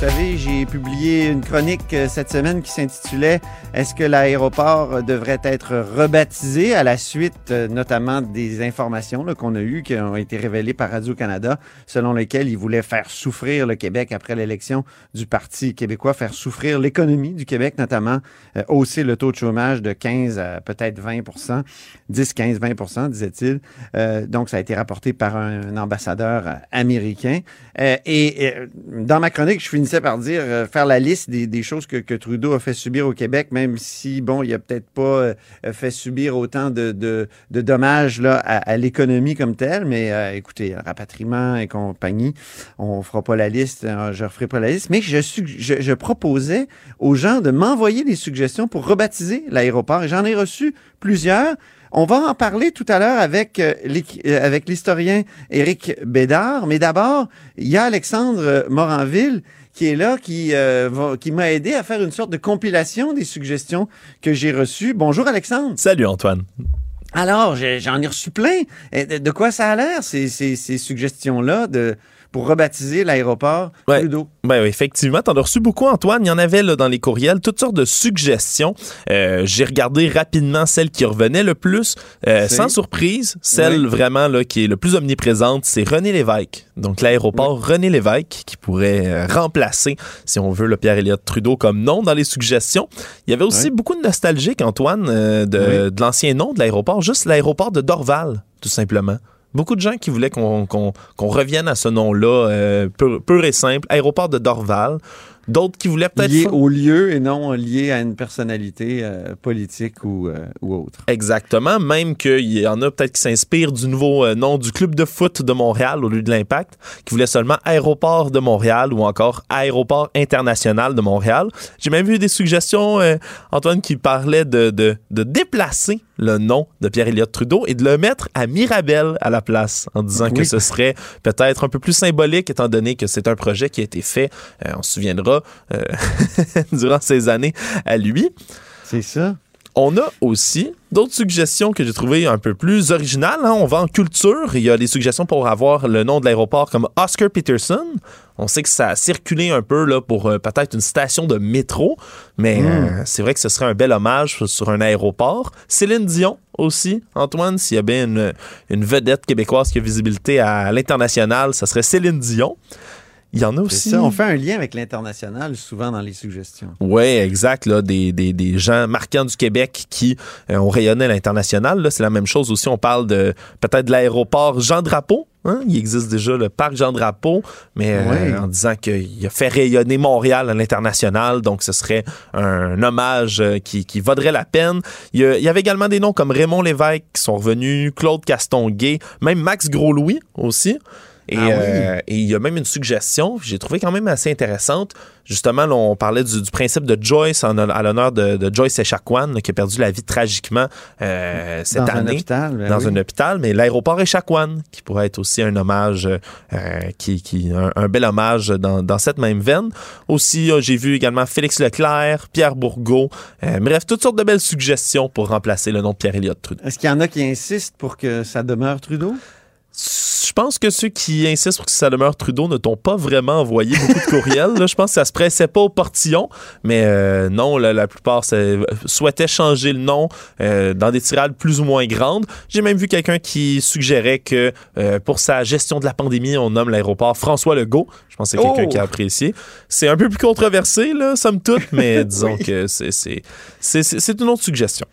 Vous savez, j'ai publié une chronique euh, cette semaine qui s'intitulait Est-ce que l'aéroport devrait être rebaptisé? À la suite euh, notamment des informations qu'on a eues qui ont été révélées par Radio-Canada selon lesquelles il voulait faire souffrir le Québec après l'élection du Parti québécois, faire souffrir l'économie du Québec, notamment euh, hausser le taux de chômage de 15 à peut-être 20% 10, 15, 20% disait-il. Euh, donc, ça a été rapporté par un, ambassadeur américain. Et, et, dans ma chronique, je finissais par dire, euh, faire la liste des, choses que, Trudeau a fait subir au Québec, même si, bon, il a peut-être pas euh, fait subir autant de, de, dommages là, à, l'économie comme telle. Mais euh, écoutez, rapatriement et compagnie, on fera pas la liste, je referai pas la liste. Mais je, proposais aux gens de m'envoyer des suggestions pour rebaptiser l'aéroport. J'en ai reçu plusieurs. On va en parler tout à l'heure avec, avec l'historien Éric Bédard, mais d'abord, il y a Alexandre Moranville qui est là, qui, euh, va, qui m'a aidé à faire une sorte de compilation des suggestions que j'ai reçues. Bonjour Alexandre. Salut Antoine. Alors, j'en ai reçu plein. De quoi ça a l'air, ces, ces, ces suggestions-là de pour rebaptiser l'aéroport ouais. Trudeau. Ben, effectivement, t'en as reçu beaucoup, Antoine. Il y en avait là, dans les courriels, toutes sortes de suggestions. Euh, J'ai regardé rapidement celle qui revenait le plus. Euh, sans surprise, celle oui. vraiment là, qui est le plus omniprésente, c'est René Lévesque. Donc l'aéroport oui. René Lévesque qui pourrait euh, remplacer, si on veut, le Pierre Elliott Trudeau comme nom dans les suggestions. Il y avait aussi oui. beaucoup de nostalgique, Antoine, de, de l'ancien nom de l'aéroport, juste l'aéroport de Dorval, tout simplement. Beaucoup de gens qui voulaient qu'on qu qu revienne à ce nom-là, euh, pur, et simple, aéroport de Dorval. D'autres qui voulaient peut-être... Lié au lieu et non lié à une personnalité euh, politique ou, euh, ou, autre. Exactement. Même qu'il y en a peut-être qui s'inspirent du nouveau euh, nom du club de foot de Montréal au lieu de l'Impact, qui voulait seulement Aéroport de Montréal ou encore Aéroport international de Montréal. J'ai même vu des suggestions, euh, Antoine, qui parlaient de, de, de déplacer le nom de Pierre Elliott Trudeau et de le mettre à Mirabel à la place, en disant oui. que ce serait peut-être un peu plus symbolique, étant donné que c'est un projet qui a été fait, euh, on se souviendra, euh, durant ces années à lui. C'est ça. On a aussi d'autres suggestions que j'ai trouvées un peu plus originales. Hein. On va en culture. Il y a des suggestions pour avoir le nom de l'aéroport comme Oscar Peterson. On sait que ça a circulé un peu là, pour euh, peut-être une station de métro, mais mm. euh, c'est vrai que ce serait un bel hommage sur un aéroport. Céline Dion aussi, Antoine, s'il y a bien une, une, vedette québécoise qui a visibilité à l'international, ça serait Céline Dion. Il y en a aussi. Ça, on fait un lien avec l'international souvent dans les suggestions. Oui, exact. Là, des, des, des, gens marquants du Québec qui euh, ont rayonné à l'international. C'est la même chose aussi. On parle de peut-être de l'aéroport Jean Drapeau. Hein? Il existe déjà le parc Jean Drapeau, mais euh, en disant qu'il a fait rayonner Montréal à l'international, donc ce serait un hommage euh, qui, qui vaudrait la peine. Il y, a, il y, avait également des noms comme Raymond Lévesque qui sont revenus, Claude Castonguay, même Max Gros-Louis aussi. Et, ah oui. euh, et, il y a même une suggestion, j'ai trouvé quand même assez intéressante. Justement, là, on parlait du, du, principe de Joyce en, à l'honneur de, de, Joyce Echaquan, qui a perdu la vie tragiquement euh, cette dans année un hôpital, ben dans oui. un hôpital. Mais l'aéroport Echaquan, qui pourrait être aussi un hommage, euh, qui, qui un, un, bel hommage dans, dans, cette même veine. Aussi, j'ai vu également Félix Leclerc, Pierre Bourgault. Bref, toutes sortes de belles suggestions pour remplacer le nom de Pierre Elliott Trudeau. Est-ce qu'il y en a qui insistent pour que ça demeure Trudeau? Je pense que ceux qui insistent pour que ça demeure Trudeau ne t'ont pas vraiment envoyé beaucoup de courriels. Là. Je pense que ça se pressait pas au portillon, mais euh, non, là, la plupart souhaitaient changer le nom euh, dans des tirades plus ou moins grandes. J'ai même vu quelqu'un qui suggérait que euh, pour sa gestion de la pandémie, on nomme l'aéroport François Legault. Je pense que c'est quelqu'un oh! qui a apprécié. C'est un peu plus controversé, là, somme toute, mais disons oui. que c'est une autre suggestion.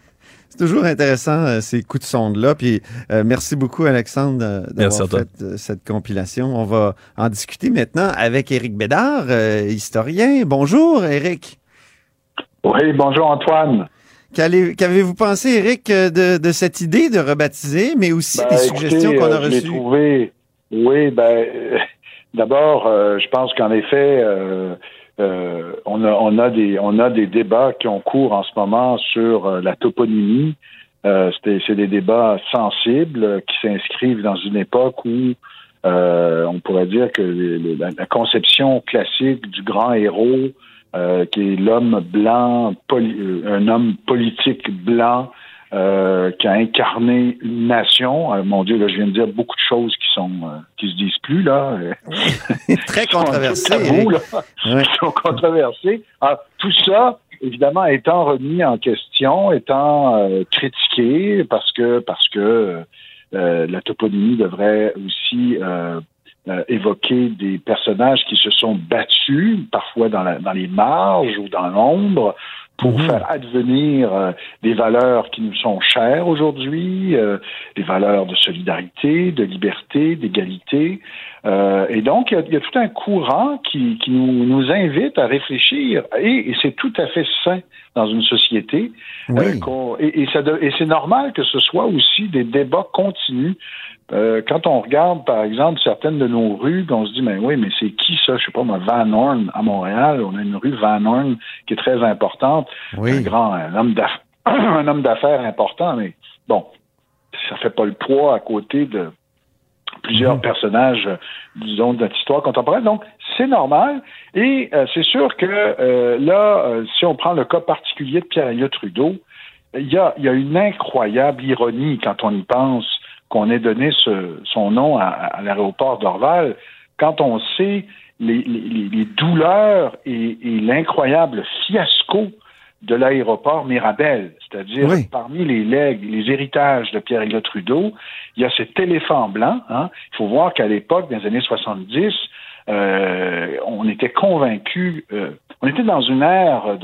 C'est toujours intéressant euh, ces coups de sonde-là. Puis euh, merci beaucoup, Alexandre, d'avoir fait euh, cette compilation. On va en discuter maintenant avec Éric Bédard, euh, historien. Bonjour, Éric. Oui, bonjour, Antoine. Qu'avez-vous pensé, Éric, de, de, cette idée de rebaptiser, mais aussi ben, des suggestions qu'on a reçues? Trouvé, oui, ben, d'abord, je pense qu'en effet, euh, on, a, on, a des, on a des débats qui ont cours en ce moment sur euh, la toponymie. Euh, c'est des débats sensibles qui s'inscrivent dans une époque où on pourrait dire que la, conception classique du grand héros, qui est l'homme blanc, un homme politique blanc, euh, qui a incarné une nation. Euh, mon Dieu, là, je viens de dire beaucoup de choses qui sont euh, qui se disent plus là. Très controversées. Qui sont controversées. Alors, tout ça, évidemment, étant remis en question, étant critiqué parce que parce que la toponymie devrait aussi évoquer des personnages qui se sont battus, parfois dans, la, dans les marges ou dans l'ombre, pour mhm. faire advenir euh, des valeurs qui nous sont chères aujourd'hui, euh, des valeurs de solidarité, de liberté, d'égalité. Euh, et donc, il y, a, tout un courant qui, qui nous, nous, invite à réfléchir, et, c'est tout à fait sain dans une société. et, et, et c'est normal que ce soit aussi des débats continus euh, quand on regarde, par exemple, certaines de nos rues, on se dit, mais oui, mais c'est qui ça? Je sais pas, moi, Van Horn à Montréal. On a une rue Van Horn qui est très importante. Un grand, homme d'affaires, un homme d'affaires important, mais bon, ça fait pas le poids à côté de plusieurs mhm. personnages, disons, de notre histoire contemporaine. Donc, c'est normal. Et euh, c'est sûr que euh, là, si on prend le cas particulier de Pierre-Éliott Trudeau, il y a, y a une incroyable ironie quand on y pense qu'on ait donné son nom à, l'aéroport d'Orval, quand on sait les, douleurs et, l'incroyable fiasco de l'aéroport Mirabel, c'est-à-dire parmi les legs, les héritages de Pierre-Éliott Trudeau, il y a cet éléphant blanc. Hein. Il faut voir qu'à l'époque, dans les années 70, euh, on était convaincus, euh, on était dans une ère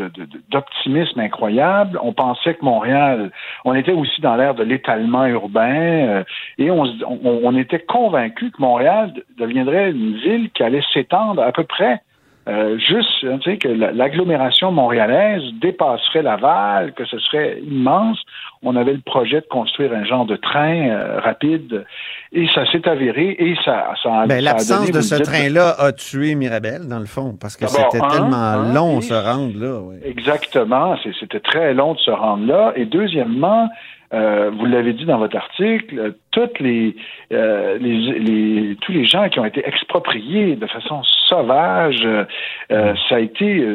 d'optimisme incroyable. On pensait que Montréal, on était aussi dans l'ère de l'étalement urbain euh, et on, on, était convaincus que Montréal deviendrait une ville qui allait s'étendre à peu près euh, juste, tu sais, que l'agglomération montréalaise dépasserait Laval, que ce serait immense. On avait le projet de construire un genre de train euh, rapide et ça s'est avéré et ça, ça a. Ben, l'absence de ce train-là a tué Mirabel, dans le fond, parce que c'était tellement long de se rendre là. Exactement, c'était très long de se rendre là. Et deuxièmement, euh, vous l'avez dit dans votre article, toutes les, euh, les, tous les gens qui ont été expropriés de façon sauvage, euh, ça a été,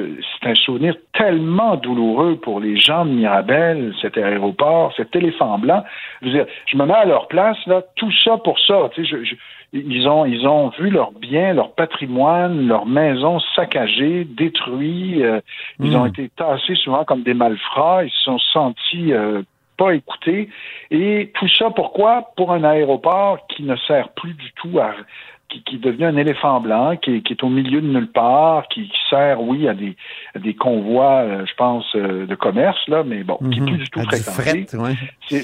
c'est un souvenir tellement douloureux pour les gens de Mirabel, cet aéroport, cet éléphant blanc. Je veux dire, je me mets à leur place là, tout ça pour ça. Tu sais, je, ils ont ils ont vu leurs biens, leur patrimoine, leurs maisons saccagées, détruits. Ils ont hmm. été tassés souvent comme des malfrats. Ils se sont sentis pas écouté. Et tout ça, pourquoi? Pour un aéroport qui ne sert plus du tout à qui, qui est devenu un éléphant blanc, qui, qui, est au milieu de nulle part, qui, sert, oui, à des, des convois, euh, je pense, euh, de commerce, là, mais bon, qui est plus mhm. du tout fréquenté. Ouais.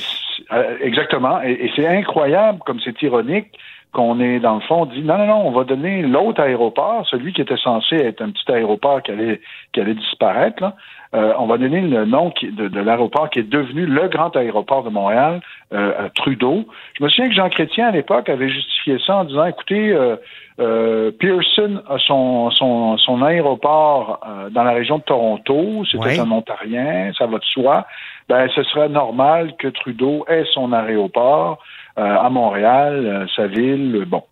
Euh, exactement. Et, et c'est incroyable, comme c'est ironique, qu'on est, dans le fond, dit non, non, non, on va donner l'autre aéroport, celui qui était censé être un petit aéroport qui allait, qui allait disparaître, là, euh, on va donner le nom de, l'aéroport qui est devenu le grand aéroport de Montréal, euh, à Trudeau. Je me souviens que Jean Chrétien, à l'époque, avait justifié ça en disant, écoutez, euh, Pearson a son, son, son aéroport dans la région de Toronto, c'était un Ontarien, ça va de soi. Ben, ce serait normal que Trudeau ait son aéroport à Montréal, sa ville, bon.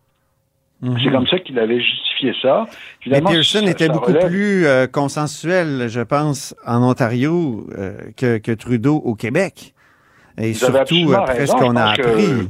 Mhm. C'est comme ça qu'il avait justifié ça. Mais Pearson était beaucoup plus euh, consensuel, je pense, en Ontario euh, que, Trudeau au Québec. Et surtout après ce qu'on a appris.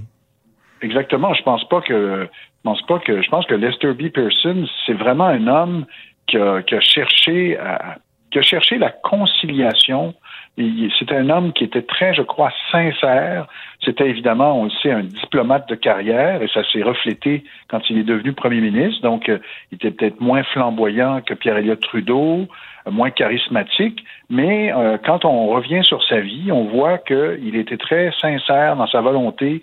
exactement. Je pense pas que. Je pense pas que. Je pense que Lester B. Pearson, c'est vraiment un homme qui a, qui a cherché à, qui a cherché la conciliation c'était un homme qui était très, je crois, sincère. C'était évidemment, on le sait, un diplomate de carrière et ça s'est reflété quand il est devenu premier ministre. Donc, euh, il était peut-être moins flamboyant que pierre Elliott Trudeau, euh, moins charismatique. Mais euh, quand on revient sur sa vie, on voit qu'il était très sincère dans sa volonté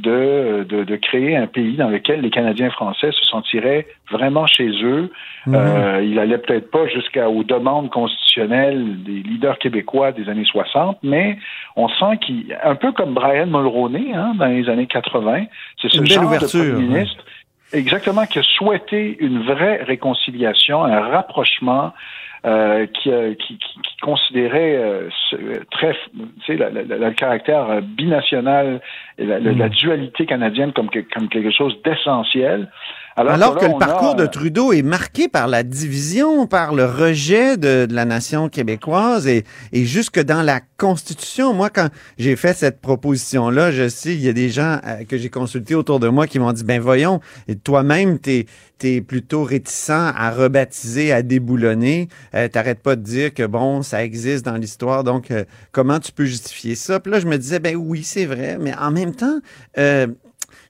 de, de, créer un pays dans lequel les Canadiens français se sentiraient vraiment chez eux. Mhm. Euh, il allait peut-être pas jusqu'aux demandes constitutionnelles des leaders québécois des années 60, mais on sent qu'il, un peu comme Brian Mulroney hein, dans les années 80, c'est ce genre de premier ministre. Exactement, qui a souhaité une vraie réconciliation, un rapprochement, euh, qui, qui, qui, considérait euh, très, tu sais, le caractère binational la, la- la dualité canadienne comme, que- comme quelque chose d'essentiel. Alors, que, là, le parcours a, de euh, Trudeau est marqué par la division, par le rejet de, de la nation québécoise et, et jusque dans la Constitution. Moi, quand j'ai fait cette proposition-là, je sais, il y a des gens euh, que j'ai consultés autour de moi qui m'ont dit, ben voyons, et toi-même, t'es es plutôt réticent à rebaptiser, à déboulonner. Euh, T'arrêtes pas de dire que, bon, ça existe dans l'histoire, donc euh, comment tu peux justifier ça? Puis là, je me disais, ben oui, c'est vrai, mais en même temps...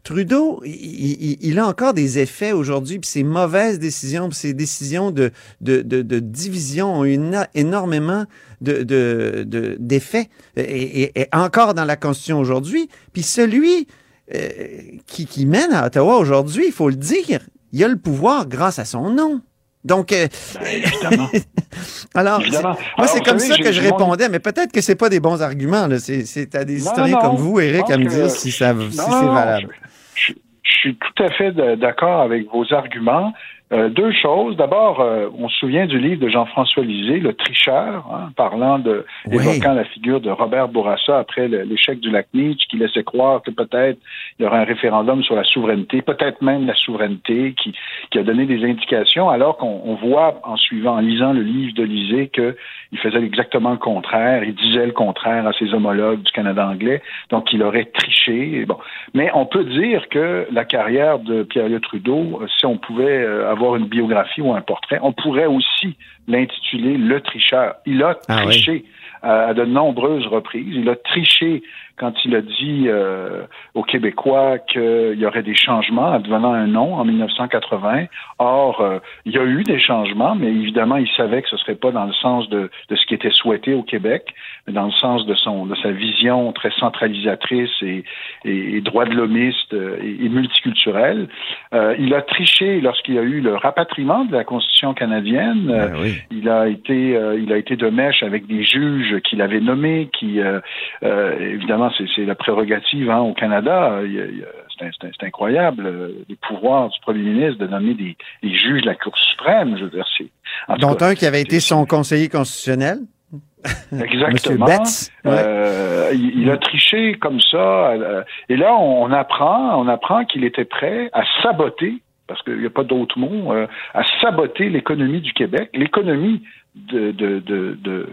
Trudeau, il, il- il a encore des effets aujourd'hui, puis ses mauvaises décisions, puis ses décisions de, de, de, de division ont eu éno- énormément de, de, de- d'effets, et, et- et encore dans la Constitution aujourd'hui. Puis celui euh, qui, qui mène à Ottawa aujourd'hui, il faut le dire, il a le pouvoir grâce à son nom. Donc, euh, ben, évidemment. alors, Évidemment. moi, c'est comme savez, ça que je répondais, mais peut-être que c'est pas des bons arguments. C'est, à des Non, historiens non, comme vous, Eric, à me que- dire si, ça, si Non, c'est valable. Je, je suis tout à fait d'accord avec vos arguments. Euh, deux choses. D'abord, euh, on se souvient du livre de Jean-François Lisée, Le tricheur, hein, parlant de, Oui. évoquant la figure de Robert Bourassa après l'échec du lac Meach, qui laissait croire que peut-être il y aurait un référendum sur la souveraineté, peut-être même la souveraineté, qui, qui a donné des indications, alors qu'on on voit en suivant, en lisant le livre de Lisée, qu'il faisait exactement le contraire, il disait le contraire à ses homologues du Canada anglais, donc il aurait triché. Bon. Mais on peut dire que la carrière de Pierre Trudeau, euh, si on pouvait euh, avoir une biographie ou un portrait, on pourrait aussi l'intituler Le tricheur. Il a Ah triché à, à de nombreuses reprises. Il a triché quand il a dit euh, aux Québécois qu'il y aurait des changements advenant un nom en 1980. Or, euh, il y a eu des changements, mais évidemment, il savait que ce serait pas dans le sens de, de ce qui était souhaité au Québec, mais dans le sens de son de sa vision très centralisatrice et, et, et droit de l'homiste euh, et, et multiculturelle. Euh, il a triché lorsqu'il y a eu le rapatriement de la Constitution canadienne. Ben oui. il a été, il a été de mèche avec des juges qu'il avait nommés, qui évidemment c'est, c'est la prérogative hein, au Canada. C'est, incroyable euh, les pouvoirs du premier ministre de nommer des, des juges de la Cour suprême. Je veux dire, Dont cas, un qui avait été son conseiller constitutionnel, exactement. Betts. Ouais. Euh, il, il a triché comme ça. euh, et là, on, on apprend, on apprend qu'il était prêt à saboter, parce qu'il n'y a pas d'autre mot, euh, à saboter l'économie du Québec, l'économie de, de, de, de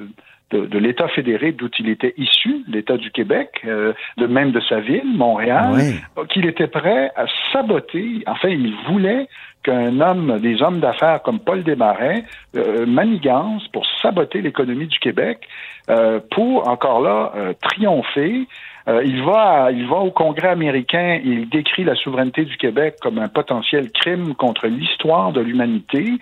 de, de l'État fédéré d'où il était issu, l'État du Québec, euh, de même de sa ville, Montréal, qu'il était prêt à saboter. Enfin, il voulait qu'un homme, des hommes d'affaires comme Paul Desmarais, euh, manigance pour saboter l'économie du Québec, euh, pour encore là euh, triompher. Euh, il va, il va au Congrès américain il décrit la souveraineté du Québec comme un potentiel crime contre l'histoire de l'humanité.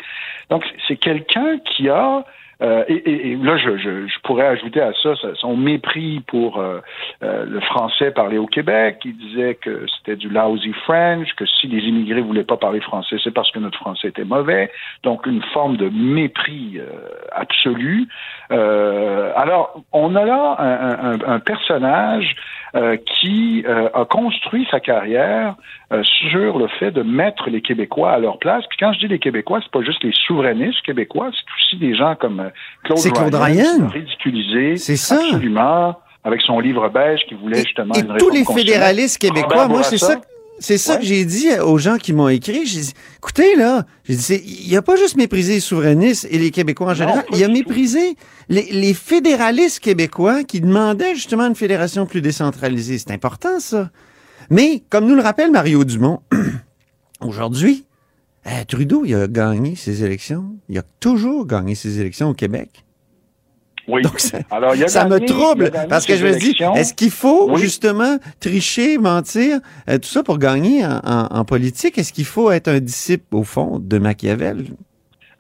Donc, c'est quelqu'un qui a euh, et, et- et là, je, je, je pourrais ajouter à ça, son mépris pour euh, euh, le français parlé au Québec. Il disait que c'était du lousy French, que si les immigrés voulaient pas parler français, c'est parce que notre français était mauvais. Donc, une forme de mépris euh, absolu. Euh, alors, on a là un, un- un personnage qui a construit sa carrière sur le fait de mettre les Québécois à leur place. Puis quand je dis les Québécois, c'est pas juste les souverainistes québécois, c'est aussi des gens comme euh, Claude, C'est Claude Ryan, Ryan. ridiculisé C'est ça. absolument avec son livre beige qui voulait justement et une tous les fédéralistes québécois, moi, c'est ça, c'est ça Ouais. que j'ai dit aux gens qui m'ont écrit. J'ai dit, écoutez, là, j'ai dit, il a pas juste méprisé les souverainistes et les Québécois en général, pas il a méprisé les, les fédéralistes québécois qui demandaient justement une fédération plus décentralisée. C'est important, ça. Mais, comme nous le rappelle Mario Dumont, aujourd'hui, euh, Trudeau, il a gagné ses élections. Il a toujours gagné ses élections au Québec. Oui. Donc, ça, Alors, il a ça me il trouble a parce que je me dis, est-ce qu'il faut Oui. justement tricher, mentir, euh, tout ça pour gagner en, en- en politique? Est-ce qu'il faut être un disciple, au fond, de Machiavel?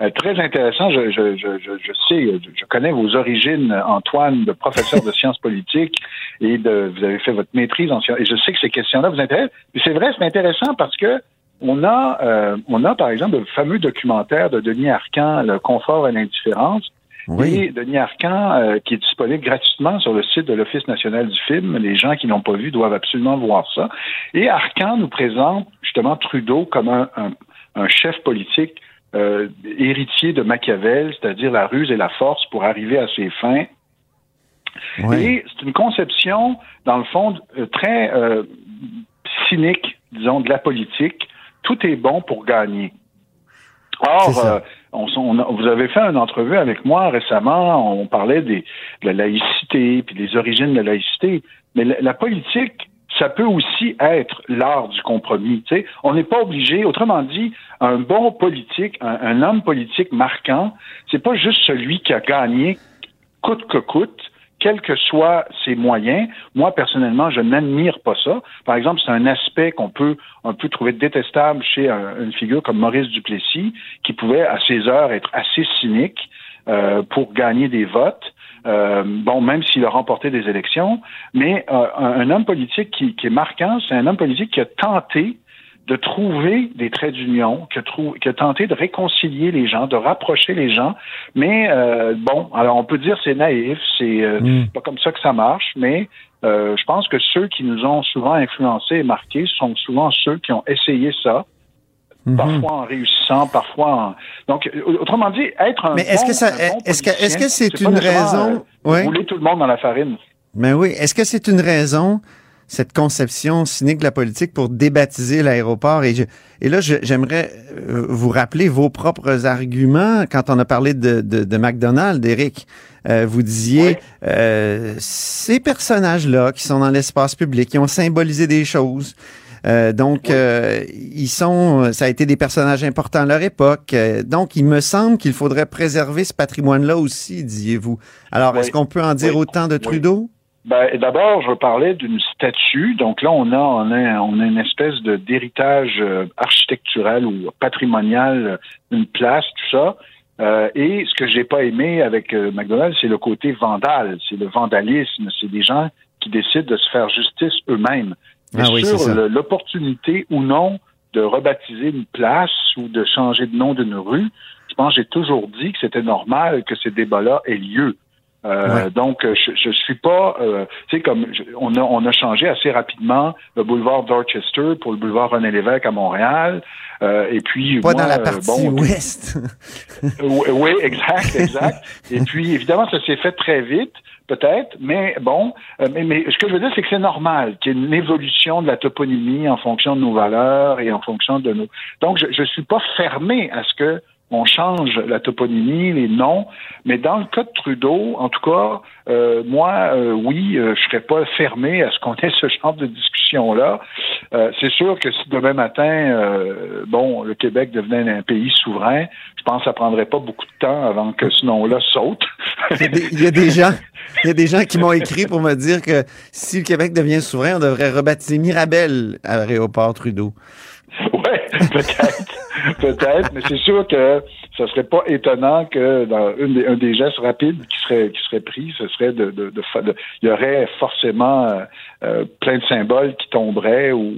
Euh, très intéressant. Je, je, je, je, je sais, je, connais vos origines, Antoine, de professeur de sciences politiques et de, vous avez fait votre maîtrise en sciences. Et je sais que ces questions-là vous intéressent. C'est vrai, c'est intéressant parce que on a, euh, on a par exemple le fameux documentaire de Denis Arcan, Le confort et l'indifférence. Et Denis Arcan, euh, qui est disponible gratuitement sur le site de l'Office national du film. Les gens qui l'ont pas vu doivent absolument voir ça. Et Arcan nous présente justement Trudeau comme un, un, un chef politique euh, héritier de Machiavel, c'est-à-dire la ruse et la force pour arriver à ses fins. Et c'est une conception, dans le fond, euh, très euh, cynique, disons, de la politique. Tout est bon pour gagner. Or, euh, on, on a- vous avez fait une entrevue avec moi récemment, on parlait des, de la laïcité, puis des origines de la laïcité, mais la, la politique, ça peut aussi être l'art du compromis. On n'est pas obligé, autrement dit, un bon politique, un, un homme politique marquant, c'est pas juste celui qui a gagné coûte que coûte, quels que soient ses moyens. Moi, personnellement, je n'admire pas ça. Par exemple, c'est un aspect qu'on peut trouver détestable chez un- une figure comme Maurice Duplessis, qui pouvait, à ses heures, être assez cynique euh, pour gagner des votes. Euh, bon, même s'il a remporté des élections, mais euh, un, homme politique qui est marquant, c'est un homme politique qui a tenté de trouver des traits d'union, trou- qui a tenté de réconcilier les gens, de rapprocher les gens. Mais euh, bon, alors on peut dire c'est naïf, c'est euh, Mm. pas comme ça que ça marche, mais euh, je pense que ceux qui nous ont souvent influencés et marqués sont souvent ceux qui ont essayé ça, Mhm. parfois en réussissant, parfois en... Donc, autrement dit, être un Mais est-ce bon- que ça- bon est-ce que- que c'est pas une raison- euh, Ouais. rouler tout le monde dans la farine. Mais oui, est-ce que c'est une raison, cette conception cynique de la politique, pour débaptiser l'aéroport? Et, je- et là, j'aimerais euh, vous rappeler vos propres arguments quand on a parlé de, de, de McDonald's, Eric. Euh, vous disiez, Oui. euh, ces personnages-là qui sont dans l'espace public, qui ont symbolisé des choses, euh, donc, euh, ils sont, ça a été des personnages importants à leur époque. Euh, donc, il me semble qu'il faudrait préserver ce patrimoine-là aussi, disiez-vous. Alors, Oui. est-ce qu'on peut en dire Oui. autant de. Trudeau? Ben, d'abord, je parlais d'une statue. Donc là, on a, on a, on a une espèce de d'héritage euh, architectural ou patrimonial, euh, une place, tout ça. Euh, et ce que j'ai pas aimé avec euh, McDonald's, c'est le côté vandale, c'est le vandalisme, c'est des gens qui décident de se faire justice eux-mêmes. Ah oui, sur l'opportunité ou non de rebaptiser une place ou de changer de nom d'une rue, je pense que j'ai toujours dit que c'était normal que ces débats-là aient lieu. Euh, Ouais. Donc, euh, je, je suis pas, euh, tu sais, comme je- on a on a changé assez rapidement le boulevard Dorchester pour le boulevard René Lévesque à Montréal, euh, et puis Pas moi, dans la euh, partie bon, ouest. oui, oui, exact, exact. Et puis, évidemment, ça s'est fait très vite, peut-être, mais bon, mais, mais ce que je veux dire, c'est que c'est normal qu'il y ait une évolution de la toponymie en fonction de nos valeurs et en fonction de nos... Donc, je ne suis pas fermé à ce que on change la toponymie, les noms, mais dans le cas de Trudeau, en tout cas, euh, moi, euh, oui, euh, je serais pas fermé à ce qu'on ait ce genre de discussion-là. Euh, c'est sûr que si demain matin, bon, le Québec devenait un pays souverain, je pense que ça prendrait pas beaucoup de temps avant que ce nom-là saute. Il y, a des, il y a des gens, il y a des gens qui m'ont écrit pour me dire que si le Québec devient souverain, on devrait rebaptiser Mirabel à l'aéroport Trudeau. ouais, peut-être, peut-être, mais c'est sûr que ça serait pas étonnant que dans une des, un des gestes rapides qui serait qui serait pris, ce serait de, de, il y aurait forcément euh, euh, plein de symboles qui tomberaient ou,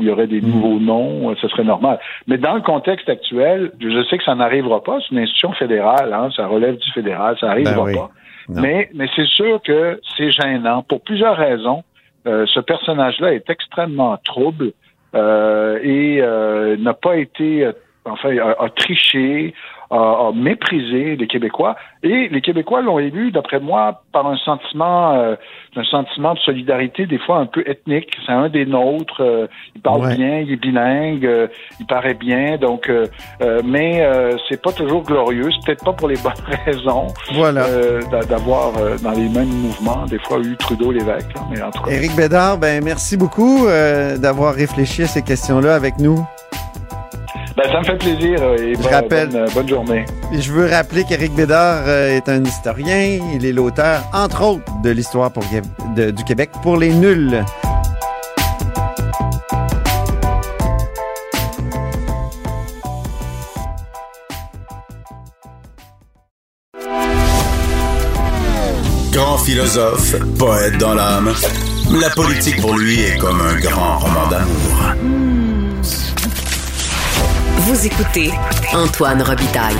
il y aurait des nouveaux noms, euh, ce serait normal. Mais dans le contexte actuel, je sais que ça n'arrivera pas, c'est une institution fédérale, hein, ça relève du fédéral, ça n'arrivera Ben oui. pas. Non. Mais, mais c'est sûr que c'est gênant pour plusieurs raisons. Euh, ce personnage-là est extrêmement trouble et euh, n'a pas été, euh, enfin, a, a triché, a, a méprisé les Québécois. Et les Québécois l'ont élu, d'après moi, par un sentiment, euh, un sentiment de solidarité, des fois un peu ethnique. C'est un des nôtres. euh, il parle Ouais. bien, il est bilingue, euh, il paraît bien. Donc, mais c'est pas toujours glorieux. C'est peut-être pas pour les bonnes raisons Voilà. d'a- d'avoir dans les mêmes mouvements des fois eu Trudeau l'évêque. hein, Mais en tout cas. Éric Bédard, ben merci beaucoup d'avoir réfléchi à ces questions-là avec nous. Ben, ça me fait plaisir euh, et Je rappelle- bonne, bonne journée. Je veux rappeler qu'Éric Bédard euh, est un historien. Il est l'auteur, entre autres, de l'histoire pour de- du Québec pour les nuls. Grand philosophe, poète dans l'âme. La politique pour lui est comme un grand roman d'amour. Vous écoutez Antoine Robitaille,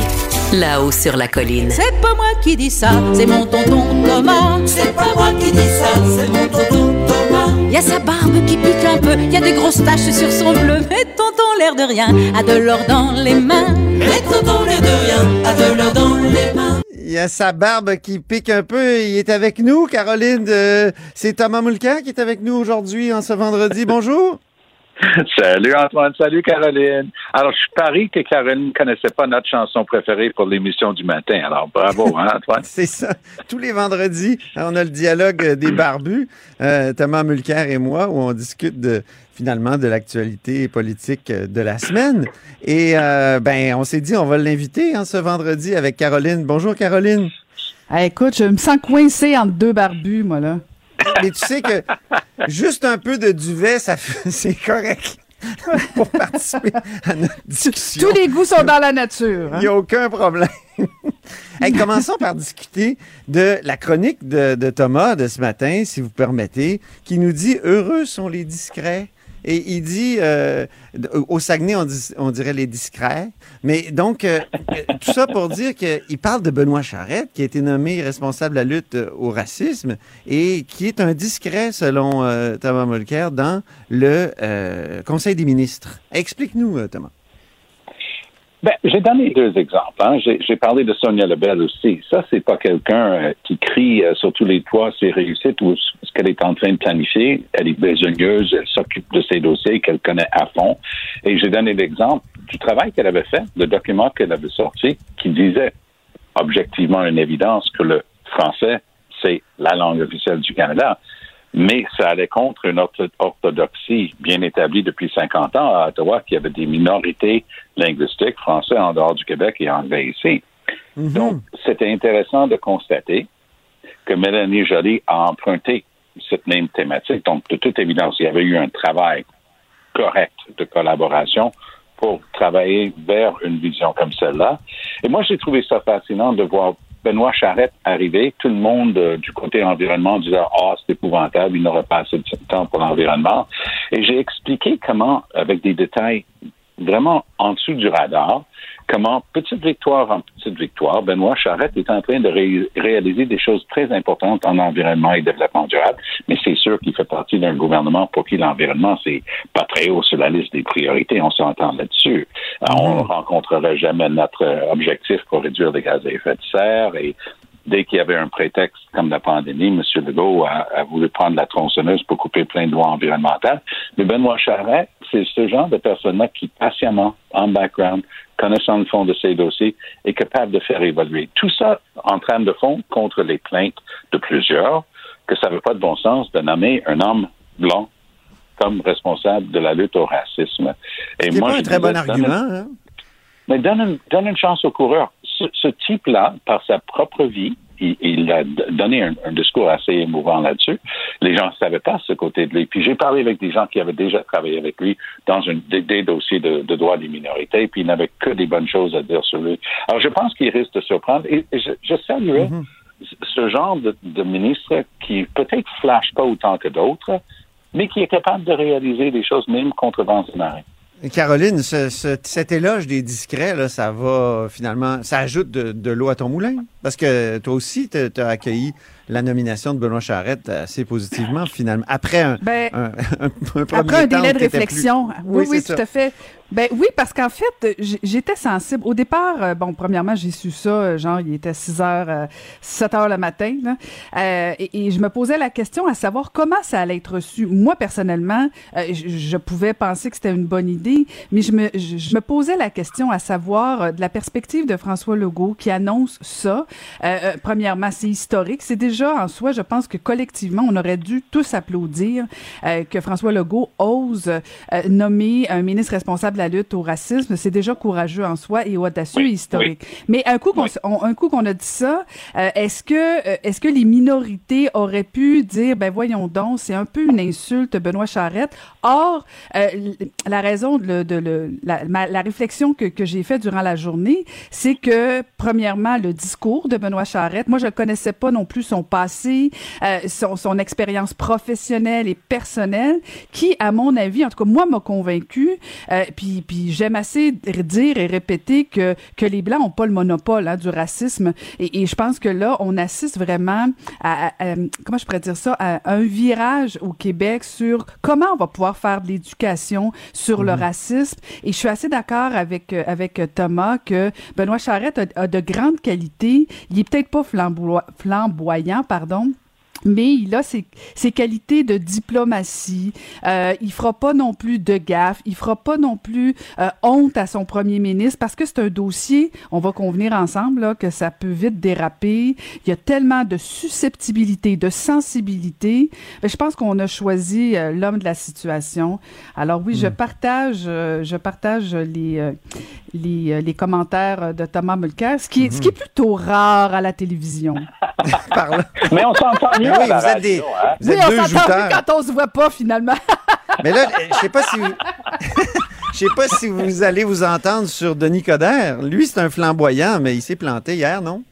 là-haut sur la colline. C'est pas moi qui dis ça, c'est mon tonton Thomas. C'est pas moi qui dis ça, c'est mon tonton Thomas. Y a sa barbe qui pique un peu, y a des grosses taches sur son bleu. Mais tonton, l'air de rien, a de l'or dans les mains. Mais tonton, l'air de rien, a de l'or dans les mains. Il y a sa barbe qui pique un peu. Il est avec nous, Caroline. de- C'est Thomas Mulcair qui est avec nous aujourd'hui, en ce vendredi. Bonjour. Salut Antoine, salut Caroline. Alors, je parie que Caroline ne connaissait pas notre chanson préférée pour l'émission du matin. Alors, bravo, hein, Antoine? C'est ça. Tous les vendredis, on a le dialogue des barbus, euh, Thomas Mulcair et moi, où on discute de finalement de l'actualité politique de la semaine. Et euh, ben, on s'est dit, on va l'inviter hein, ce vendredi avec Caroline. Bonjour Caroline. Ah, écoute, je me sens coincée entre deux barbus, moi, là. Mais tu sais que juste un peu de duvet, ça c'est correct pour participer à notre discussion. Tous les goûts sont dans la nature. Il hein. n'y a aucun problème. Hey, commençons par discuter de la chronique de, de Thomas de ce matin, si vous permettez, qui nous dit Heureux sont les discrets. Et il dit, euh, au Saguenay, on, dirait les discrets. Mais donc, euh, euh, tout ça pour dire qu'il parle de Benoît Charette, qui a été nommé responsable de la lutte au racisme et qui est un discret, selon Thomas Mulcair, dans le Conseil des ministres. Explique-nous, Thomas. Ben, j'ai donné deux exemples. Hein. J'ai, parlé de Sonia Lebel aussi. Ça, c'est pas quelqu'un euh, qui crie euh, sur tous les toits ses réussites ou ce qu'elle est en train de planifier. Elle est besogneuse, elle s'occupe de ses dossiers qu'elle connaît à fond. Et j'ai donné l'exemple du travail qu'elle avait fait, le document qu'elle avait sorti, qui disait objectivement une évidence que le français, c'est la langue officielle du Canada. Mais ça allait contre une ortho- orthodoxie bien établie depuis 50 ans à Ottawa, qui avait des minorités linguistiques français en dehors du Québec et anglais ici. Donc, c'était intéressant de constater que Mélanie Joly a emprunté cette même thématique. Donc, de toute évidence, il y avait eu un travail correct de collaboration pour travailler vers une vision comme celle-là. Et moi, j'ai trouvé ça fascinant de voir Benoît Charette arriver, tout le monde euh, du côté environnement disait Ah, c'est épouvantable, il n'aurait pas assez de temps pour l'environnement. Et j'ai expliqué comment, avec des détails vraiment en dessous du radar, comment, petite victoire en petite victoire, Benoît Charette est en train de ré- réaliser des choses très importantes en environnement et développement durable. Mais c'est sûr qu'il fait partie d'un gouvernement pour qui l'environnement, c'est pas très haut sur la liste des priorités. On s'entend là-dessus. Euh, On ne rencontrerait jamais notre euh, objectif pour réduire les gaz à effet de serre et Dès qu'il y avait un prétexte comme la pandémie, M. Legault a, a voulu prendre la tronçonneuse pour couper plein de lois environnementales. Mais Benoît Charret, c'est ce genre de personne-là qui, patiemment, en background, connaissant le fond de ses dossiers, est capable de faire évoluer. Tout ça en train de fond contre les plaintes de plusieurs que ça n'avait pas de bon sens de nommer un homme blanc comme responsable de la lutte au racisme. Et C'est pas je un très bon disais, argument. Hein? mais donne une, donne une chance au coureur. Ce, ce type-là, par sa propre vie, il, il a donné un, un discours assez émouvant là-dessus. Les gens ne savaient pas ce côté de lui. Puis j'ai parlé avec des gens qui avaient déjà travaillé avec lui dans une, des, des dossiers de, de droits des minorités, puis ils n'avaient que des bonnes choses à dire sur lui. Alors je pense qu'il risque de surprendre. Et, et je, je saluerais ce genre de, de ministre qui peut-être flash pas autant que d'autres, mais qui est capable de réaliser des choses même contre vents et marées. Caroline, ce- ce- cet éloge des discrets, là, ça va finalement, ça ajoute de, de l'eau à ton moulin? Parce que toi aussi, tu as accueilli la nomination de Benoît Charette assez positivement, finalement. Après un, Ben, un, un- un premier Après un temps délai de réflexion. plus- Oui, oui, c'est tout à fait. Ben oui, parce qu'en fait, euh, j'étais sensible. Au départ, euh, bon, premièrement, j'ai su ça, euh, genre, il était 6 heures, euh, 7 heures le matin, là. Euh, et, et je me posais la question à savoir comment ça allait être reçu. Moi, personnellement, euh, je, je pouvais penser que c'était une bonne idée, mais je me, je, je me posais la question à savoir, euh, de la perspective de François Legault qui annonce ça. Euh, euh, premièrement, c'est historique. C'est déjà en soi, je pense que collectivement, on aurait dû tous applaudir euh, que François Legault ose euh, nommer un ministre responsable de la lutte au racisme. C'est déjà courageux en soi et audacieux et historique. Mais un coup qu'on s- on- un coup qu'on a dit ça, euh, est-ce que est-ce que les minorités auraient pu dire ben voyons donc, c'est un peu une insulte Benoît Charette? Or la raison de, la, ma- la réflexion que, que j'ai faite durant la journée, c'est que premièrement le discours de Benoît Charette, moi je ne connaissais pas non plus son passé, euh, son, son expérience professionnelle et personnelle, qui à mon avis, en tout cas moi m'a convaincu. Euh, puis puis j'aime assez dire et répéter que que les blancs ont pas le monopole hein, du racisme. Et, et je pense que là on assiste vraiment à, à- à- comment je pourrais dire ça à un virage au Québec sur comment on va pouvoir faire de l'éducation sur le racisme. Et je suis assez d'accord avec euh, avec Thomas que Benoît Charette a, a de grandes qualités. Il est peut-être pas flamboy- flamboyant, pardon, mais il a ses, ses qualités de diplomatie. Euh, il fera pas non plus de gaffe. Il fera pas non plus euh, honte à son premier ministre parce que c'est un dossier, on va convenir ensemble, là, que ça peut vite déraper. Il y a tellement de susceptibilité, de sensibilité. Mais je pense qu'on a choisi euh, l'homme de la situation. Alors oui, je partage, euh, je partage les, les, les commentaires de Thomas Mulcair, ce qui, est, ce qui est plutôt rare à la télévision. Mais on s'entend mieux Ben oui, à vous êtes des- hein? Vous oui, êtes on deux s'entend jouteurs. plus quand on se voit pas finalement. Mais là, je sais pas si vous... Je sais pas si vous allez vous entendre sur Denis Coderre. Lui, c'est un flamboyant, mais il s'est planté hier, non?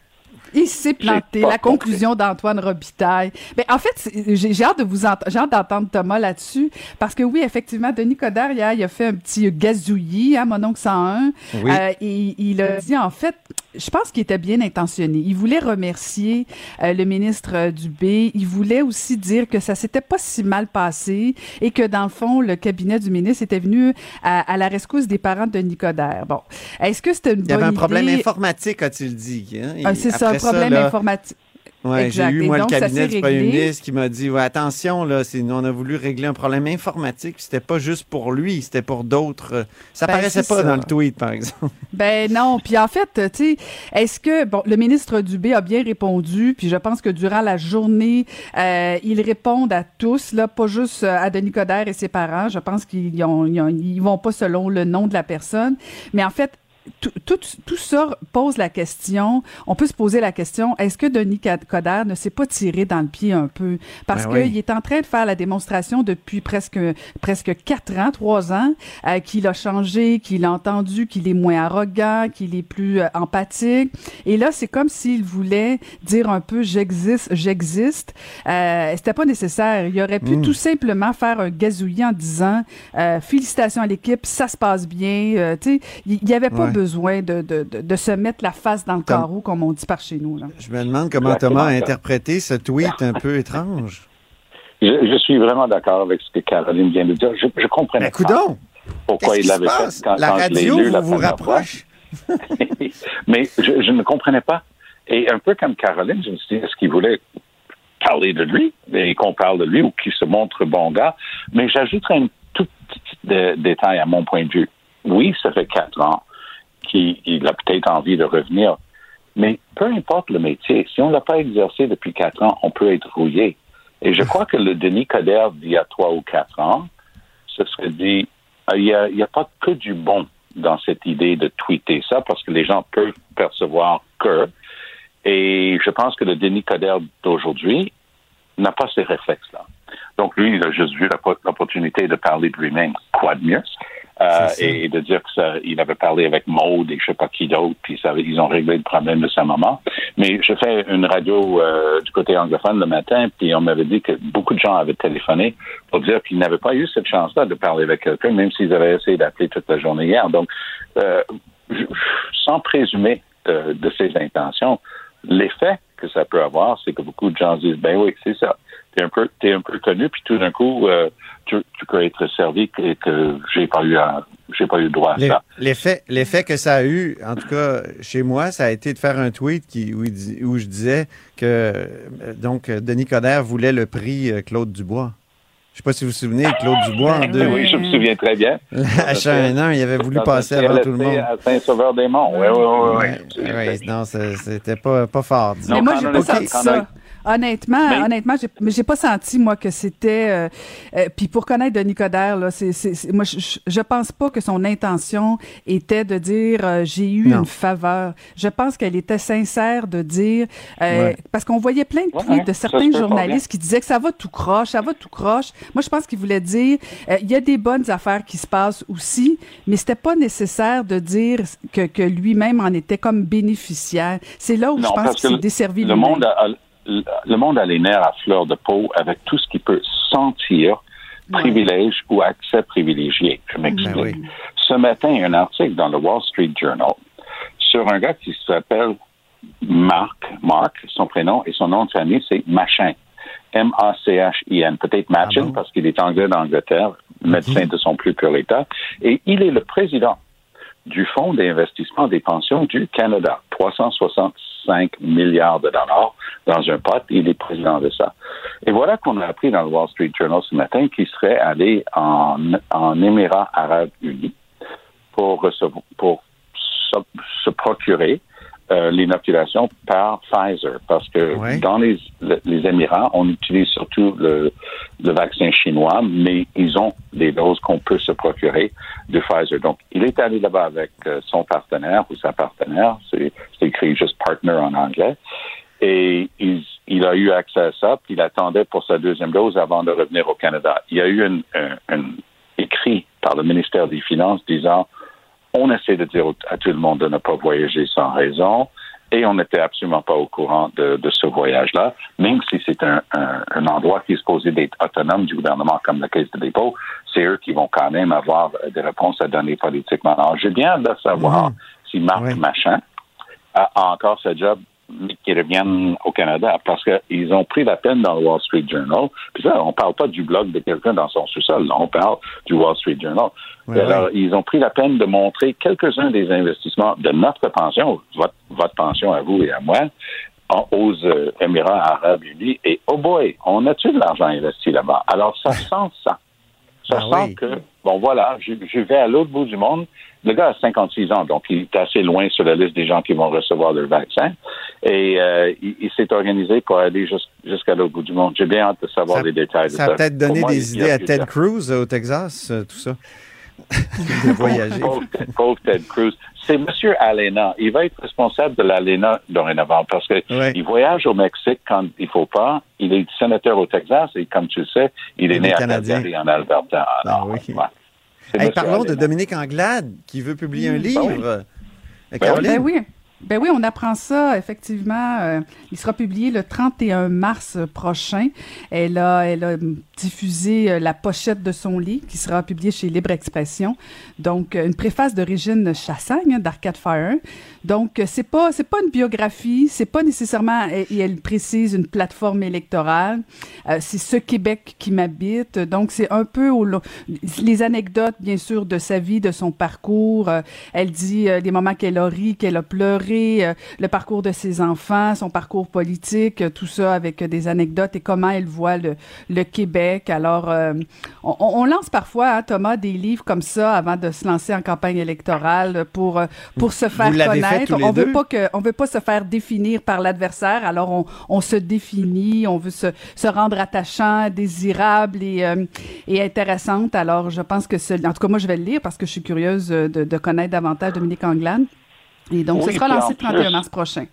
Il s'est planté. La conclusion d'Antoine Robitaille. Mais en fait, j'ai j'ai hâte de vous ent- j'ai hâte d'entendre Thomas là-dessus parce que oui, effectivement, Denis Coderre hier, il a fait un petit gazouillis, hein, mon oncle 101. Oui. Euh, et il a dit en fait, je pense qu'il était bien intentionné. Il voulait remercier euh, le ministre euh, Dubé. Il voulait aussi dire que ça s'était pas si mal passé et que dans le fond, le cabinet du ministre était venu à, à la rescousse des parents de Denis Coderre. Bon, est-ce que c'était une Il y avait bonne un problème idée? informatique, a-t-il dit. hein? Ah, c'est ça, un problème informatique. Ouais, j'ai eu, moi, donc, le cabinet du premier ministre qui m'a dit ouais, attention, là, on a voulu régler un problème informatique, c'était pas juste pour lui, c'était pour d'autres. euh, Ça Ben, paraissait pas ça. dans le tweet, par exemple. Ben non, puis en fait, tu sais, est-ce que bon, le ministre Dubé a bien répondu, puis je pense que durant la journée, euh, ils répondent à tous, là, pas juste euh, à Denis Coderre et ses parents. Je pense qu'ils ils vont pas selon le nom de la personne, mais en fait. Tout, tout, tout ça pose la question. On peut se poser la question est-ce que Denis Coderre ne s'est pas tiré dans le pied un peu? Parce Ben oui. qu'il est en train de faire la démonstration depuis presque presque quatre ans, trois ans, euh, qu'il a changé, qu'il a entendu, qu'il est moins arrogant, qu'il est plus euh, empathique. Et là, c'est comme s'il voulait dire un peu j'existe, j'existe. Euh, C'était pas nécessaire. Il aurait pu Mm. tout simplement faire un gazouillis en disant euh, félicitations à l'équipe, ça se passe bien. Euh, tu sais, il n'y avait pas Ouais. besoin de, de, de, de se mettre la face dans le Tom- carreau, comme on dit par chez nous. Là. Je me demande comment Exactement Thomas a interprété ce tweet un peu étrange. Je, je suis vraiment d'accord avec ce que Caroline vient de dire. Je, je comprenais Mais pas coudon! pourquoi il l'avait fait quand, La quand je l'ai radio lu la vous, vous première fois. rapproche? Mais je, je ne comprenais pas. Et un peu comme Caroline, je me suis dit, est-ce qu'il voulait parler de lui et qu'on parle de lui ou qu'il se montre bon gars? Mais j'ajouterais un tout petit dé- détail à mon point de vue. Oui, ça fait quatre ans qu'il il a peut-être envie de revenir, mais peu importe le métier, si on ne l'a pas exercé depuis quatre ans, on peut être rouillé. Et je crois que le Denis Coderre d'il y a trois ou quatre ans, ce serait dit, euh, il n'y a, pas que du bon dans cette idée de tweeter ça, parce que les gens peuvent percevoir que. Et je pense que le Denis Coderre d'aujourd'hui n'a pas ces réflexes-là. Donc lui, il a juste vu l'opportunité de parler de lui-même, quoi de mieux, euh, et, et de dire que ça, il avait parlé avec Maude et je sais pas qui d'autre, puis ça, ils ont réglé le problème de sa maman. Mais je fais une radio euh, du côté anglophone le matin, puis on m'avait dit que beaucoup de gens avaient téléphoné pour dire qu'ils n'avaient pas eu cette chance-là de parler avec quelqu'un, même s'ils avaient essayé d'appeler toute la journée hier. Donc, euh, sans présumer de, de ses intentions, l'effet que ça peut avoir, c'est que beaucoup de gens se disent, ben oui, c'est ça. T'es un peu, t'es un peu connu, puis tout d'un coup, euh, tu, tu peux être servi et que j'ai pas eu, à- j'ai pas eu droit à ça. L'effet, l'effet que ça a eu, en tout cas chez moi, ça a été de faire un tweet qui, où, où je disais que euh, donc Denis Coderre voulait le prix euh, Claude Dubois. Je sais pas si vous vous souvenez, Claude Dubois en deux, Oui, oui, je me souviens très bien. la H1N1, il avait voulu passer avant tout le monde. À Saint-Sauveur-des-Monts. Oui, oui, oui. Ouais, ouais, non, c'était pas, pas fort. Mais moi, quand j'ai pas senti ça. Honnêtement, Mais- honnêtement, j'ai, pas senti moi que c'était. euh, euh, Puis pour connaître Denis Coderre, là, c'est, c'est, c'est- moi, je, je- pense pas que son intention était de dire euh, j'ai eu Non. une faveur. Je pense qu'elle était sincère de dire euh, Ouais. parce qu'on voyait plein de tweets ouais, de certains journalistes qui disaient que ça va tout croche, ça va tout croche. Moi, je pense qu'il voulait dire euh, il y a des bonnes affaires qui se passent aussi, mais c'était pas nécessaire de dire que, que lui-même en était comme bénéficiaire. C'est là où je pense qu'il que s'est le- desservi le lui-même. monde a, a- le monde a les nerfs à fleur de peau avec tout ce qui peut sentir Ouais. privilège ou accès privilégié. Je m'explique. Ben oui. Ce matin, il y a un article dans le Wall Street Journal sur un gars qui s'appelle Mark, Mark, son prénom et son nom de famille, c'est Machin. M-A-C-H-I-N. Peut-être Machin Ah bon? parce qu'il est anglais d'Angleterre, médecin de son plus pur état. Et il est le président du Fonds d'investissement des pensions du Canada. 5 milliards de dollars dans un pot. Il est président de ça. Et voilà qu'on a appris dans le Wall Street Journal ce matin qu'il serait allé en, en Émirats arabes unis pour, pour se procurer euh, l'inoculation par Pfizer parce que Ouais. dans les, le- les Émirats, on utilise surtout le, le vaccin chinois, mais ils ont des doses qu'on peut se procurer de Pfizer. Donc, il est allé là-bas avec euh, son partenaire ou sa partenaire, c'est c'est écrit juste partner en anglais, et il, il a eu accès à ça, puis il attendait pour sa deuxième dose avant de revenir au Canada. Il y a eu un, un- un écrit par le ministère des Finances disant on essaie de dire à tout le monde de ne pas voyager sans raison. Et on n'était absolument pas au courant de, de ce voyage-là, même si c'est un, un- un endroit qui est supposé d'être autonome du gouvernement comme la Caisse de dépôt, c'est eux qui vont quand même avoir des réponses à donner politiquement. Alors, j'ai bien hâte de savoir Mhm. si Marc Ouais. Machin a, a encore ce job mais qu'il revienne au Canada parce qu'ils ont pris la peine dans le Wall Street Journal. Puis ça, on parle pas du blog de quelqu'un dans son sous-sol, on parle du Wall Street Journal. Ouais, Alors, ouais. ils ont pris la peine de montrer quelques-uns des investissements de notre pension, votre, votre pension à vous et à moi, en- aux euh, Émirats arabes unis. Et oh boy, on a-tu de l'argent investi là-bas? Alors, ça sent ça. Ça Ah sent oui. que, bon voilà, je, je vais à l'autre bout du monde. Le gars a 56 ans, donc il est assez loin sur la liste des gens qui vont recevoir le vaccin. Et euh, il, il s'est organisé pour aller jus- jusqu'à l'autre bout du monde. J'ai bien hâte de savoir Ça- les détails ça. A peut-être donné moi, des idées à Ted Cruz euh, au Texas, euh, tout ça. de voyager. Pauvre, pauvre Ted Cruz. C'est M. Alena. Il va être responsable de l'Alena dorénavant parce que Ouais. voyage au Mexique quand il faut pas. Il est sénateur au Texas et comme tu le sais, il est Il né à Canadien. Calgary en Alberta. Alors, Ah oui. ouais. Hey, parlons de. Dominique Anglade qui veut publier un livre. Caroline? Ben oui. Ben oui, on apprend ça, effectivement. euh, il sera publié le 31 mars prochain. Elle a, diffusé euh, la pochette de son livre qui sera publié chez Libre Expression. Donc, euh, une préface de Régine Chassagne hein, d'Arcade Fire. Donc, c'est pas, c'est pas une biographie, c'est pas nécessairement, et elle précise une plateforme électorale. C'est ce Québec qui m'habite. Donc, c'est un peu les anecdotes, bien sûr, de sa vie, de son parcours. Elle dit les moments qu'elle a ri, qu'elle a pleuré, euh, le parcours de ses enfants, son parcours politique, euh, tout ça avec euh, des anecdotes et comment elle voit le, le Québec. Alors, on, on lance parfois, hein, Thomas, des livres comme ça avant de se lancer en campagne électorale pour, pour se faire connaître. on veut deux? pas que, on veut pas se faire définir par l'adversaire. Alors, on, on se définit, on veut se, se rendre attachant, désirable et, euh, et intéressante. Alors, je pense que ce, en tout cas, moi, je vais le lire parce que je suis curieuse de, de connaître davantage Dominique Anglade. Et donc, ce Oui, sera puis lancé le 31 plus- mars prochain.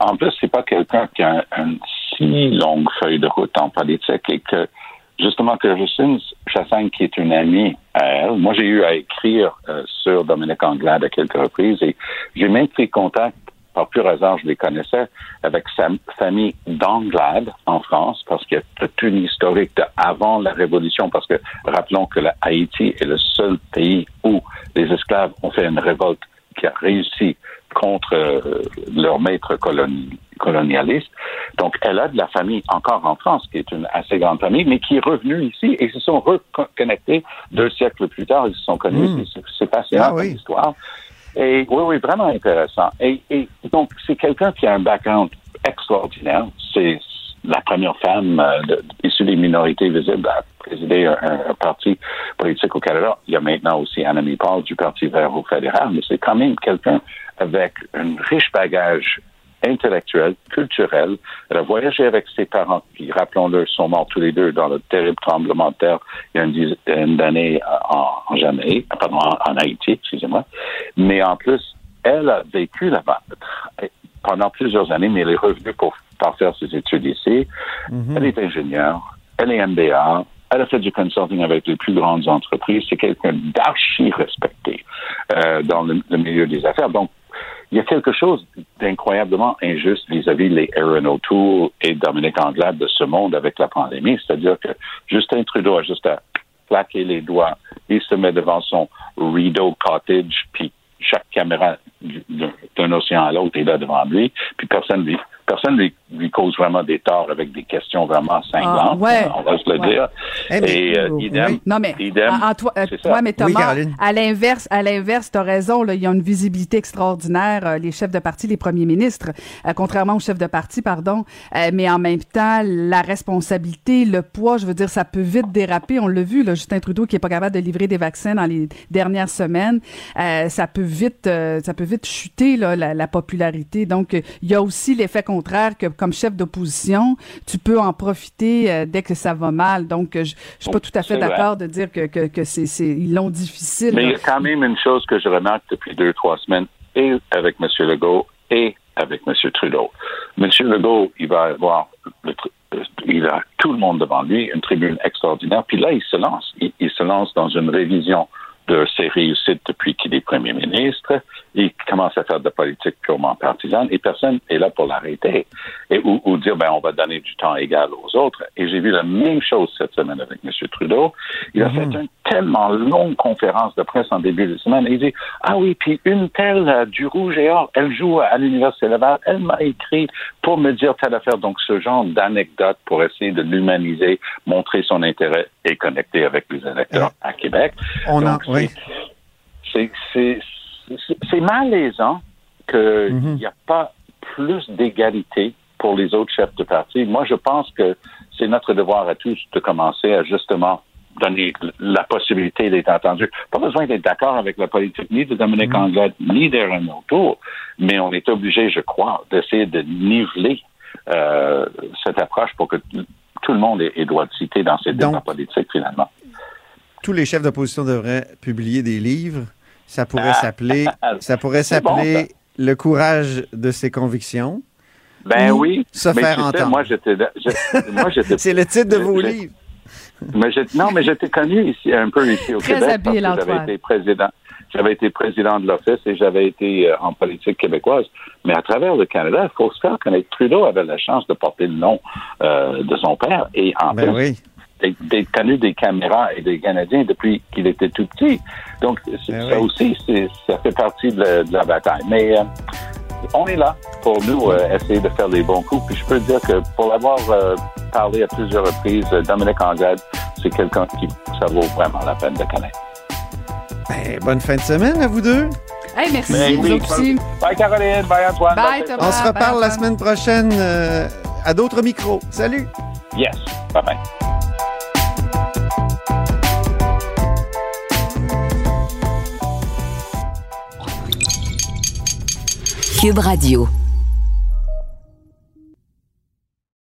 En plus, c'est pas quelqu'un qui a un- une si longue feuille de route en politique et que, justement, que Justine Chassagne, qui est une amie à elle, moi, j'ai eu à écrire euh, sur Dominique Anglade à quelques reprises et j'ai même pris contact, par pur hasard, je les connaissais, avec sa famille d'Anglade en France, parce qu'il y a toute une historique de avant la Révolution, parce que rappelons que la Haïti est le seul pays où les esclaves ont fait une révolte qui a réussi contre euh, leur maître coloni- colonialiste. Donc, elle a de la famille encore en France, qui est une assez grande famille, mais qui est revenue ici et se sont reconnectés deux siècles plus tard. Ils se sont connus. Mm. C'est- passionnant Ah oui. comme histoire. Et oui, oui, vraiment intéressant. Et, et donc, c'est quelqu'un qui a un background extraordinaire. C'est la première femme euh, de- issue des minorités visibles à présider un, un parti politique au Canada. Il y a maintenant aussi Annemie Paul du Parti vert au fédéral, mais c'est quand même quelqu'un avec un riche bagage intellectuel, culturel. Elle a voyagé avec ses parents, qui, rappelons-le, sont morts tous les deux dans le terrible tremblement de terre il y a une dizaine d'années en, en Jamaïque, pardon, en, en Haïti, excusez-moi. Mais en plus, elle a vécu là-bas pendant plusieurs années, mais elle est revenue pour, pour faire ses études ici. Elle est ingénieure, elle est MBA, elle a fait du consulting avec les plus grandes entreprises. C'est quelqu'un d'archi respecté euh, dans le, le milieu des affaires. Donc, il y a quelque chose d'incroyablement injuste vis-à-vis les Aaron O'Toole et Dominique Anglade de ce monde avec la pandémie. C'est-à-dire que Justin Trudeau a juste à claquer les doigts. Il se met devant son Rideau Cottage, puis chaque caméra du- d'un océan à l'autre est là devant lui, puis personne lui, personne lui, lui cause vraiment des torts avec des questions vraiment cinglantes. Ah, ouais. On va se le Ouais. dire. Eh, mais- Et euh, idem, Oui. Non, mais, idem, en- Antoine, euh, c'est ça. ouais, mais Thomas, à l'inverse, à l'inverse, t'as raison, là, il y a une visibilité extraordinaire, euh, les chefs de parti, les premiers ministres, euh, contrairement aux chefs de parti, pardon, Euh, mais en même temps, la responsabilité, le poids, je veux dire, ça peut vite déraper, on l'a vu, là, Justin Trudeau qui est pas capable de livrer des vaccins dans les dernières semaines, euh, ça peut vite, euh, ça peut vite chuter, là, la, la popularité, donc euh, il y a aussi l'effet contraire que comme chef d'opposition, tu peux en profiter euh, dès que ça va mal, donc euh, je je suis pas tout à fait d'accord de dire que, que, que c'est, c'est, ils l'ont difficile. Mais il y a quand même une chose que je remarque depuis deux, trois semaines, et avec M. Legault et avec M. Trudeau. M. Legault, il va avoir le euh, il a tout le monde devant lui, une tribune extraordinaire. Puis là, il se lance. Il, il se lance dans une révision de ses réussites depuis qu'il est premier ministre. Il commence à faire de la politique purement partisane et personne n'est là pour l'arrêter. Et, ou, ou dire, ben, on va donner du temps égal aux autres. Et j'ai vu la même chose cette semaine avec M. Trudeau. Il a fait une tellement longue conférence de presse en début de semaine. Et il dit, ah oui, puis une telle euh, du Rouge et Or, elle joue à l'Université Laval. Elle m'a écrit pour me dire telle affaire. Donc, ce genre d'anecdote pour essayer de l'humaniser, montrer son intérêt et connecter avec les électeurs à Québec. On oui. C'est- c'est malaisant qu'il Mhm. n'y a pas plus d'égalité pour les autres chefs de parti. Moi, je pense que c'est notre devoir à tous de commencer à justement donner la possibilité d'être entendu. Pas besoin d'être d'accord avec la politique ni de Dominique Anglade ni d'Aaron O'Toole, mais on est obligé, je crois, d'essayer de niveler euh, cette approche pour que tout le monde ait, ait droit de citer dans ses Donc- débats politiques, finalement. Tous les chefs d'opposition devraient publier des livres. Ça pourrait Ah. s'appeler, ça pourrait bon, s'appeler Le courage de ses convictions. Ben Ou oui. se mais faire tu sais, entendre. Moi, j'étais, C'est le titre de vos livres. Mais non, mais j'étais connu ici, un peu ici au Très Québec. habile, parce que. J'avais été président. J'avais été président de l'Office et j'avais été euh, en politique québécoise. Mais à travers le Canada, il faut se faire connaître. Trudeau avait la chance de porter le nom euh, de son père et en Ben plus oui. D'être- connu des caméras et des Canadiens depuis qu'il était tout petit. Donc, Ben ça oui. aussi, ça fait partie de la, de la bataille. Mais euh, on est là pour nous euh, essayer de faire les bons coups. Puis je peux dire que pour l'avoir euh, parlé à plusieurs reprises, Dominique Anglade, c'est quelqu'un qui ça vaut vraiment la peine de connaître. Ben, bonne fin de semaine à vous deux. Hey, merci, oui, aussi. Bye Caroline, bye Antoine. Bye, Thomas. On se ben, reparle la semaine prochaine euh, à d'autres micros. Salut! Yes, bye bye. Cube Radio.